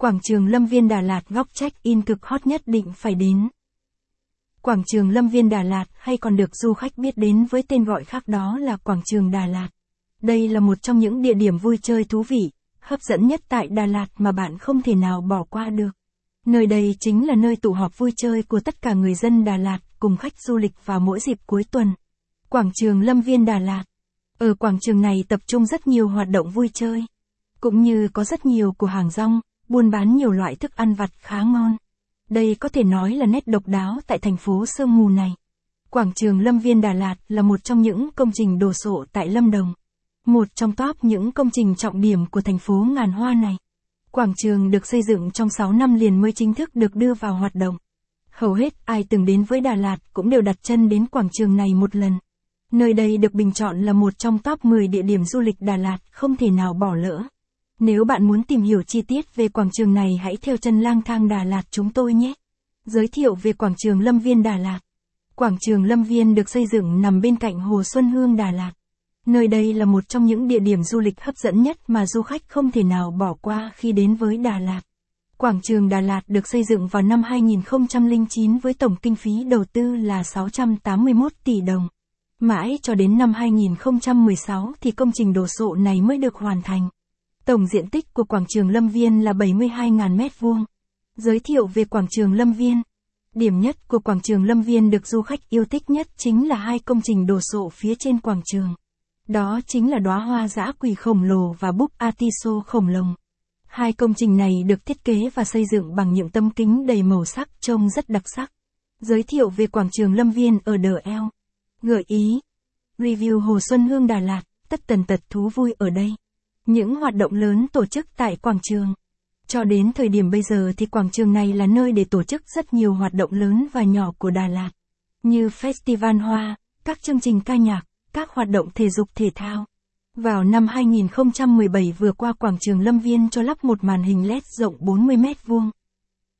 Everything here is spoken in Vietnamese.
Quảng trường Lâm Viên Đà Lạt góc check-in cực hot nhất định phải đến. Quảng trường Lâm Viên Đà Lạt hay còn được du khách biết đến với tên gọi khác đó là Quảng trường Đà Lạt. Đây là một trong những địa điểm vui chơi thú vị, hấp dẫn nhất tại Đà Lạt mà bạn không thể nào bỏ qua được. Nơi đây chính là nơi tụ họp vui chơi của tất cả người dân Đà Lạt cùng khách du lịch vào mỗi dịp cuối tuần. Quảng trường Lâm Viên Đà Lạt. Ở quảng trường này tập trung rất nhiều hoạt động vui chơi, cũng như có rất nhiều cửa hàng rong, buôn bán nhiều loại thức ăn vặt khá ngon. Đây có thể nói là nét độc đáo tại thành phố Sương Mù này. Quảng trường Lâm Viên Đà Lạt là một trong những công trình đồ sộ tại Lâm Đồng. Một trong top những công trình trọng điểm của thành phố ngàn hoa này. Quảng trường được xây dựng trong 6 năm liền mới chính thức được đưa vào hoạt động. Hầu hết ai từng đến với Đà Lạt cũng đều đặt chân đến quảng trường này một lần. Nơi đây được bình chọn là một trong top 10 địa điểm du lịch Đà Lạt không thể nào bỏ lỡ. Nếu bạn muốn tìm hiểu chi tiết về quảng trường này, hãy theo chân lang thang Đà Lạt chúng tôi nhé. Giới thiệu về quảng trường Lâm Viên Đà Lạt. Quảng trường Lâm Viên được xây dựng nằm bên cạnh Hồ Xuân Hương Đà Lạt. Nơi đây là một trong những địa điểm du lịch hấp dẫn nhất mà du khách không thể nào bỏ qua khi đến với Đà Lạt. Quảng trường Đà Lạt được xây dựng vào năm 2009 với tổng kinh phí đầu tư là 681 tỷ đồng. Mãi cho đến năm 2016 thì công trình đồ sộ này mới được hoàn thành. Tổng diện tích của quảng trường Lâm Viên là 72.000 m2. Giới thiệu về quảng trường Lâm Viên. Điểm nhất của quảng trường Lâm Viên được du khách yêu thích nhất chính là hai công trình đồ sộ phía trên quảng trường. Đó chính là đóa hoa dã quỳ khổng lồ và búp Atiso khổng lồ. Hai công trình này được thiết kế và xây dựng bằng những tấm kính đầy màu sắc trông rất đặc sắc. Giới thiệu về quảng trường Lâm Viên ở Đờ Eo. Gợi ý. Review Hồ Xuân Hương Đà Lạt, tất tần tật thú vui ở đây. Những hoạt động lớn tổ chức tại quảng trường. Cho đến thời điểm bây giờ thì quảng trường này là nơi để tổ chức rất nhiều hoạt động lớn và nhỏ của Đà Lạt. Như festival hoa, các chương trình ca nhạc, các hoạt động thể dục thể thao. Vào năm 2017 vừa qua quảng trường Lâm Viên cho lắp một màn hình LED rộng 40 mét vuông.